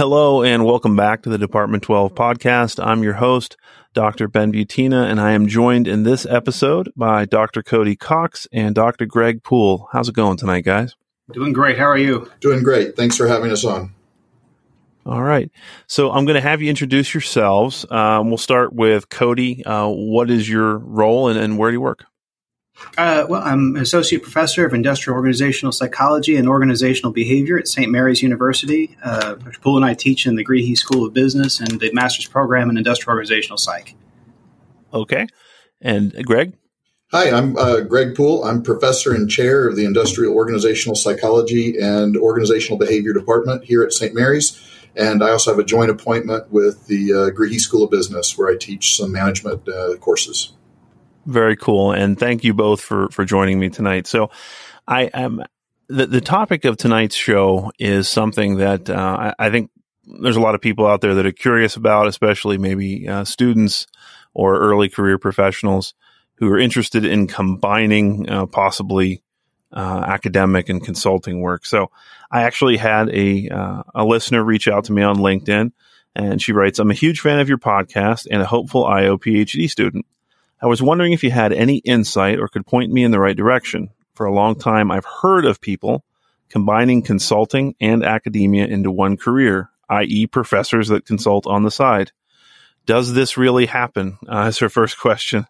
hello and welcome back to the Department 12 podcast. I'm your host, Dr. Ben Butina, and I am joined in this episode by Dr. Cody Cox and Dr. Greg Poole. How's it going tonight, guys? Doing great. How are you? Doing great. Thanks for having us on. All right. So I'm going to have you introduce yourselves. Um, we'll start with Cody. Uh, what is your role and, and where do you work? Uh, well, I'm an associate professor of industrial organizational psychology and organizational behavior at St. Mary's University. Uh, Dr. Poole and I teach in the Greehey School of Business and the master's program in industrial organizational psych. Okay. And Greg? Hi, I'm uh, Greg Poole. I'm professor and chair of the Industrial Organizational Psychology and Organizational Behavior Department here at St. Mary's. And I also have a joint appointment with the uh, Greehey School of Business where I teach some management uh, courses. Very cool. And thank you both for, for joining me tonight. So I am, the, the topic of tonight's show is something that uh, I, I, think there's a lot of people out there that are curious about, especially maybe uh, students or early career professionals who are interested in combining uh, possibly uh, academic and consulting work. So I actually had a uh, a listener reach out to me on LinkedIn, and she writes, "I'm a huge fan of your podcast and a hopeful IO PhD student. I was wondering if you had any insight or could point me in the right direction. For a long time, I've heard of people combining consulting and academia into one career, i.e., professors that consult on the side. Does this really happen? Uh, is her first question.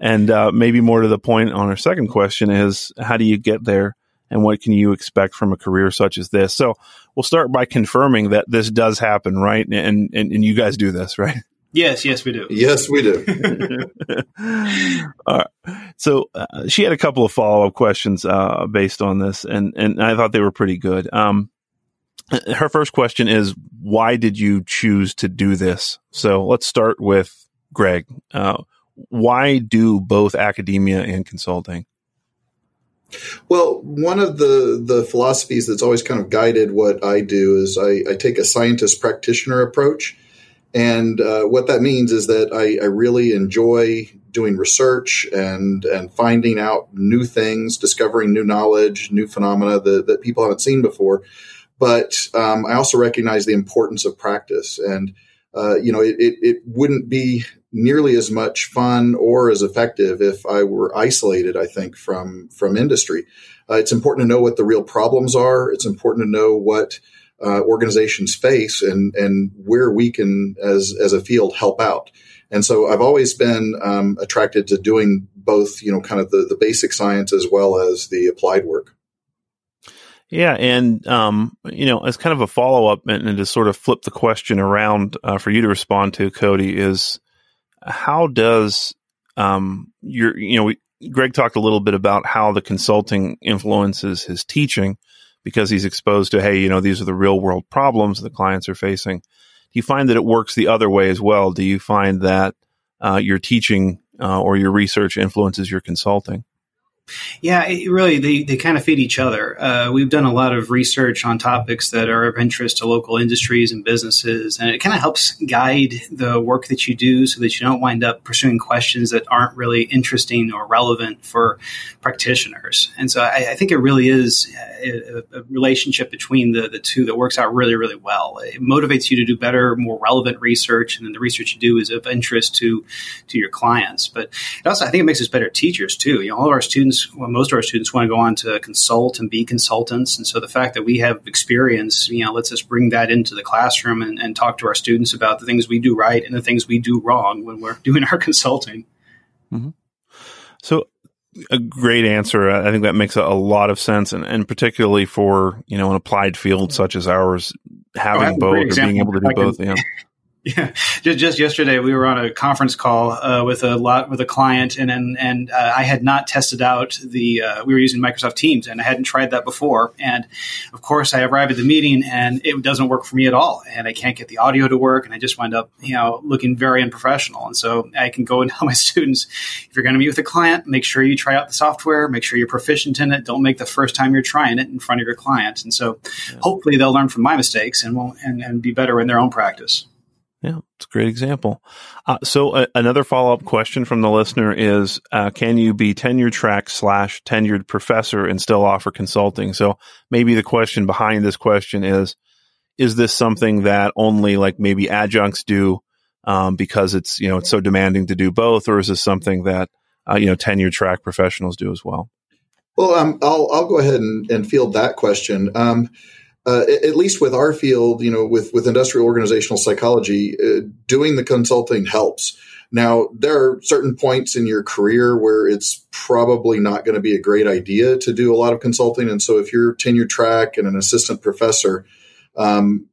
And uh, maybe more to the point on her second question is how do you get there and what can you expect from a career such as this? So we'll start by confirming that this does happen, right? And, and, and you guys do this, right? Yes, yes, we do. Yes, we do. All right. So uh, she had a couple of follow up questions uh, based on this, and and I thought they were pretty good. Um, her first question is, why did you choose to do this? So let's start with Greg. Uh, why do both academia and consulting? Well, one of the the philosophies that's always kind of guided what I do is I, I take a scientist practitioner approach and uh, what that means is that I, I, really enjoy doing research and and finding out new things, discovering new knowledge, new phenomena that, that people haven't seen before. But um, I also recognize the importance of practice, and uh, you know, it, it, it, wouldn't be nearly as much fun or as effective if I were isolated. I think from from industry, uh, it's important to know what the real problems are. It's important to know what uh, organizations face and and where we can as as a field help out. And so I've always been um, attracted to doing both, you know, kind of the, the basic science as well as the applied work. Yeah, and um, you know, as kind of a follow up and, and, to sort of flip the question around uh, for you to respond to, Cody, is how does um, your you know, we, Greg talked a little bit about how the consulting influences his teaching, because he's exposed to, hey, you know, these are the real world problems the clients are facing. Do you find that it works the other way as well? Do you find that uh, your teaching uh, or your research influences your consulting? Yeah, really, they, they kind of feed each other. Uh, we've done a lot of research on topics that are of interest to local industries and businesses, and it kind of helps guide the work that you do so that you don't wind up pursuing questions that aren't really interesting or relevant for practitioners. And so I, I think it really is a, a, relationship between the, the two that works out really, really well. It motivates you to do better, more relevant research, and then the research you do is of interest to, to your clients. But it also, I think it makes us better teachers too. You know, all of our students well, most of our students want to go on to consult and be consultants. And so the fact that we have experience, you know, lets us bring that into the classroom and, and talk to our students about the things we do right and the things we do wrong when we're doing our consulting. Mm-hmm. So a great answer. I think that makes a, lot of sense, and, and particularly for you know an applied field such as ours, having oh, both or being able to do both. Yeah. Yeah, just, just yesterday we were on a conference call uh, with a lot with a client, and and, and uh, I had not tested out the. Uh, we were using Microsoft Teams, and I hadn't tried that before. And of course, I arrive at the meeting, and it doesn't work for me at all, and I can't get the audio to work, and I just wind up, you know, looking very unprofessional. And so I can go and tell my students, if you're going to meet with a client, make sure you try out the software, make sure you're proficient in it. Don't make the first time you're trying it in front of your client. And so, yeah. hopefully, they'll learn from my mistakes and will and, and be better in their own practice. Yeah, it's a great example. Uh, so uh, another follow up question from the listener is: uh, Can you be tenure track slash tenured professor and still offer consulting? So maybe the question behind this question is: is this something that only like maybe adjuncts do um, because it's you know it's so demanding to do both, or is this something that uh, you know tenure track professionals do as well? Well, um, I'll I'll go ahead and, and field that question. Um, uh, at least with our field, you know, with with industrial organizational psychology, uh, doing the consulting helps. Now, there are certain points in your career where it's probably not going to be a great idea to do a lot of consulting, and so if you're tenure track and an assistant professor, um,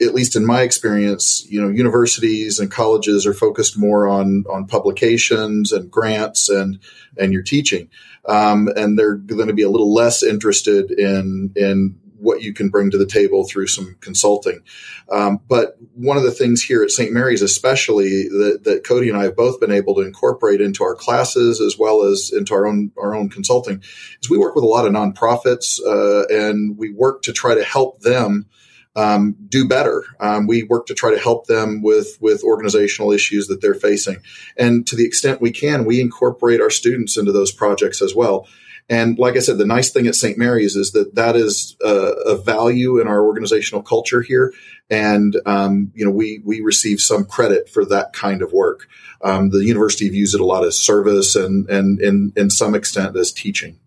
at least in my experience, you know, universities and colleges are focused more on on publications and grants and and your teaching, um, and they're going to be a little less interested in in what you can bring to the table through some consulting. Um, but one of the things here at St. Mary's, especially that, that, Cody and I have both been able to incorporate into our classes as well as into our own our own consulting, is we work with a lot of nonprofits uh, and we work to try to help them. Um, do better. Um, we work to try to help them with with organizational issues that they're facing, and to the extent we can, we incorporate our students into those projects as well. And like I said, the nice thing at St. Mary's is that that is a, a value in our organizational culture here, and um, you know we we receive some credit for that kind of work. Um, the university views it a lot as service and and in in some extent as teaching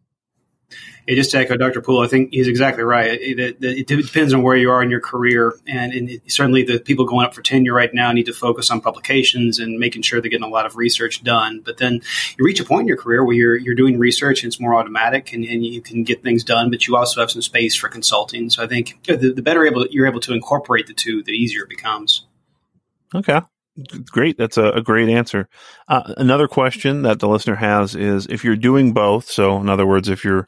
just to echo Dr. Poole, I think he's exactly right. It, it, it, depends on where you are in your career, and, and certainly the people going up for tenure right now need to focus on publications and making sure they're getting a lot of research done. But then you reach a point in your career where you're you're doing research and it's more automatic, and, and you can get things done, but you also have some space for consulting. So I think the, the better able you're able to incorporate the two, the easier it becomes. Okay. Great. That's a, a great answer. Uh, another question that the listener has is if you're doing both, so in other words, if you're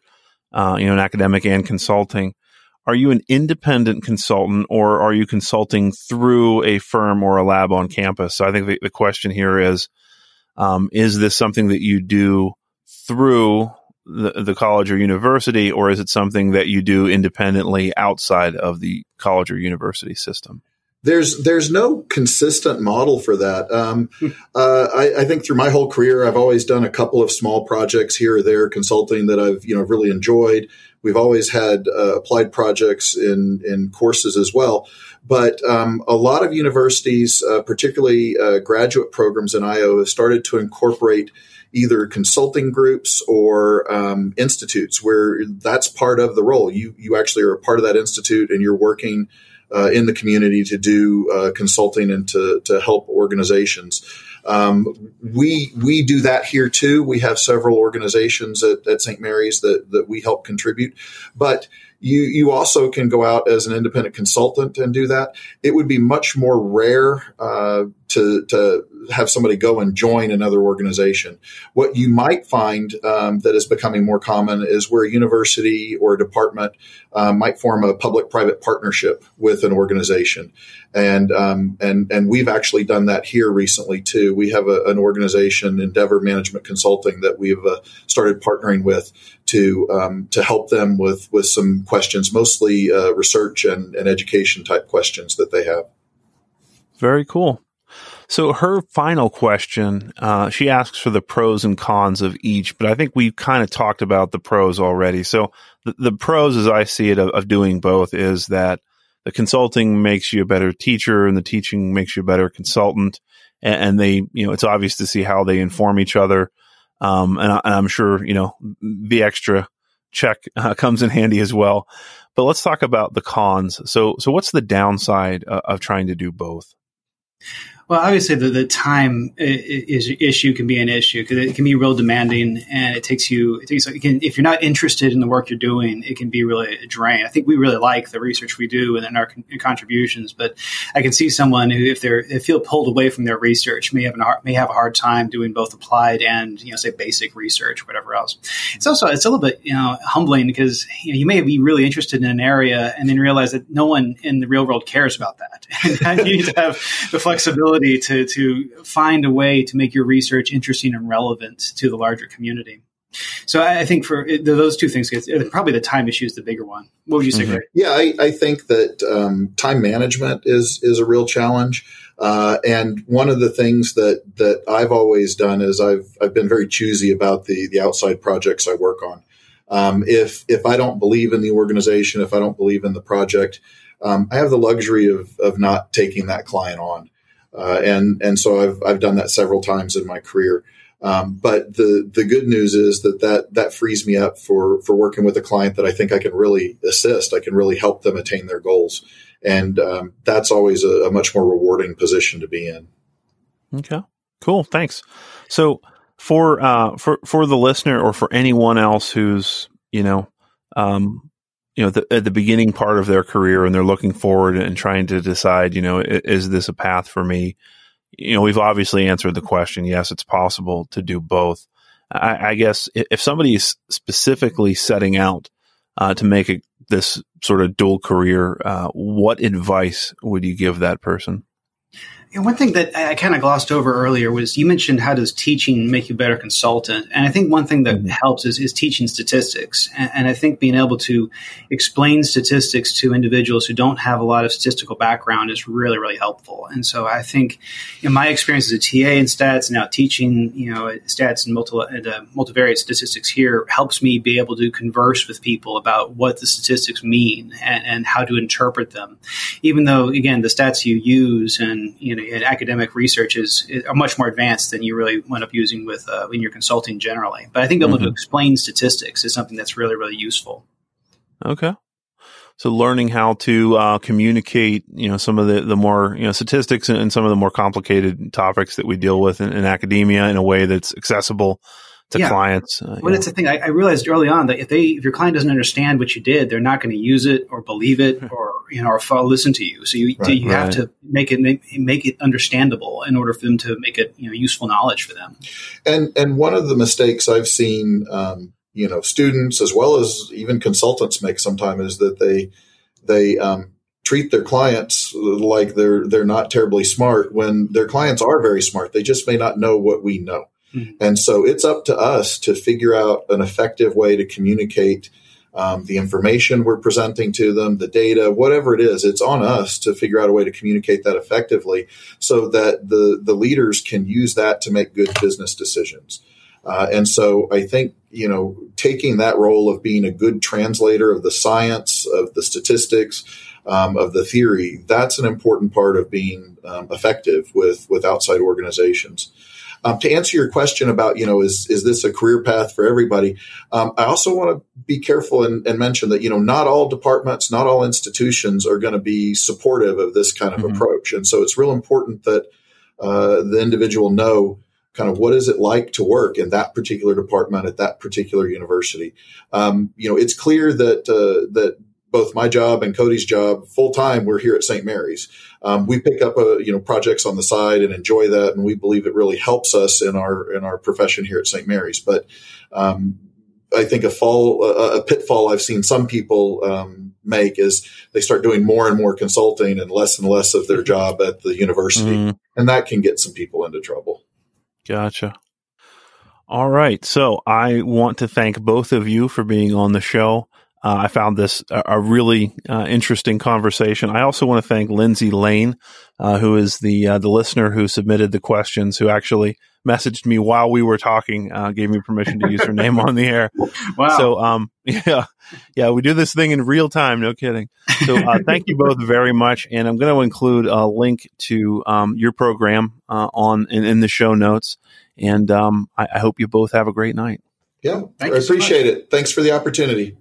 uh, you know, an academic and consulting. Are you an independent consultant or are you consulting through a firm or a lab on campus? So I think the, the question here is, um, is this something that you do through the, the college or university, or is it something that you do independently outside of the college or university system? There's there's no consistent model for that. Um, uh, I, I, think through my whole career, I've always done a couple of small projects here or there, consulting that I've you know really enjoyed. We've always had uh, applied projects in in courses as well. But um, a lot of universities, uh, particularly uh, graduate programs in IO, have started to incorporate either consulting groups or um, institutes where that's part of the role. You you actually are a part of that institute and you're working uh, in the community to do uh, consulting and to, to help organizations. Um, we we do that here too. We have several organizations at, at St. Mary's that that we help contribute, but you you also can go out as an independent consultant and do that. It would be much more rare uh, to to have somebody go and join another organization. What you might find um, that is becoming more common is where a university or a department um, might form a public-private partnership with an organization, and um, and and we've actually done that here recently too. We have a, an organization, Endeavor Management Consulting, that we've uh, started partnering with to um, to help them with with some questions, mostly uh, research and, and education type questions that they have. Very cool. So her final question, uh, she asks for the pros and cons of each, but I think we've kind of talked about the pros already. So the, the pros, as I see it, of, of, doing both is that the consulting makes you a better teacher and the teaching makes you a better consultant. And, and they, you know, it's obvious to see how they inform each other. Um, and, I, am sure, you know, the extra check uh, comes in handy as well. But let's talk about the cons. So, so what's the downside uh, of trying to do both? Well, obviously, the, the time is, issue can be an issue because it can be real demanding, and it takes you. It takes it can, if you're not interested in the work you're doing, it can be really a drain. I think we really like the research we do and our con- contributions, but I can see someone who, if they're they feel pulled away from their research, may have an, may have a hard time doing both applied and you know say basic research, whatever else. It's also it's a little bit you know humbling because you, know, you may be really interested in an area and then realize that no one in the real world cares about that, you need to have the flexibility ability to to find a way to make your research interesting and relevant to the larger community. So I, think for those two things, probably the time issue is the bigger one. What would you say, mm-hmm. Greg? Yeah, I, I think that um, time management is is a real challenge. Uh, and one of the things that that I've always done is I've I've been very choosy about the the outside projects I work on. Um, if if I don't believe in the organization, if I don't believe in the project, um, I have the luxury of of not taking that client on, uh, and and so I've I've done that several times in my career. Um, but the the good news is that, that that frees me up for for working with a client that I think I can really assist. I can really help them attain their goals, and um, that's always a, a, much more rewarding position to be in. Okay, cool. Thanks. So for uh, for for the listener or for anyone else who's you know um, you know the, at the beginning part of their career and they're looking forward and trying to decide you know is this a path for me you know, we've obviously answered the question. Yes, it's possible to do both. I, I guess if somebody is specifically setting out uh, to make a, this sort of dual career, uh, what advice would you give that person? And one thing that I kind of glossed over earlier was you mentioned how does teaching make you a better consultant? And I think one thing that mm-hmm. helps is, is teaching statistics. And, and, I think being able to explain statistics to individuals who don't have a lot of statistical background is really, really helpful. And so I think in my experience as a TA in stats, now teaching, you know, stats and multi, uh, multivariate statistics here helps me be able to converse with people about what the statistics mean and, and how to interpret them. Even though, again, the stats you use and, you know, academic research is, is, are much more advanced than you really wind up using with uh, when you're consulting generally. But I think being able mm-hmm. to explain statistics is something that's really really useful. Okay. So learning how to uh, communicate, you know, some of the, the more, you know, statistics and some of the more complicated topics that we deal with in, in academia in a way that's accessible to yeah. clients. Uh, well, it's the thing. I, I, realized early on that if they, if your client doesn't understand what you did, they're not going to use it or believe it or you know or listen to you. So you right, you have to make it make, make, it understandable in order for them to make it you know useful knowledge for them. And and one of the mistakes I've seen, um, you know, students as well as even consultants make sometimes is that they they um, treat their clients like they're they're not terribly smart when their clients are very smart. They just may not know what we know. Mm-hmm. And so it's up to us to figure out an effective way to communicate um, the information we're presenting to them, the data, whatever it is. It's on us to figure out a way to communicate that effectively so that the, the leaders can use that to make good business decisions. Uh, and so I think, you know, taking that role of being a good translator of the science, of the statistics, um, of the theory, that's an important part of being um, effective with, with outside organizations. Um, to answer your question about, you know, is is this a career path for everybody? Um, I also want to be careful and, and, mention that, you know, not all departments, not all institutions are going to be supportive of this kind of mm-hmm. approach, and so it's real important that uh, the individual know kind of what is it like to work in that particular department at that particular university. Um, you know, it's clear that uh, that both my job and Cody's job full time. We're here at St. Mary's. Um, we pick up a, uh, you know projects on the side and enjoy that, and we believe it really helps us in our in our profession here at St. Mary's. But um, I think a fall a, a, pitfall I've seen some people um, make is they start doing more and more consulting and less and less of their job at the university, mm. and that can get some people into trouble. Gotcha. All right. So I want to thank both of you for being on the show. Uh, I found this a, a really uh, interesting conversation. I also want to thank Lindsay Lane, uh, who is the uh, the listener who submitted the questions, who actually messaged me while we were talking, uh, gave me permission to use her name on the air. Wow! So, um, yeah, yeah, we do this thing in real time. No kidding. So, uh, thank you both very much, and I'm going to include a link to um, your program on in, in, the show notes. And um, I, I, hope you both have a great night. Yeah, Thank I appreciate so it. Thanks for the opportunity.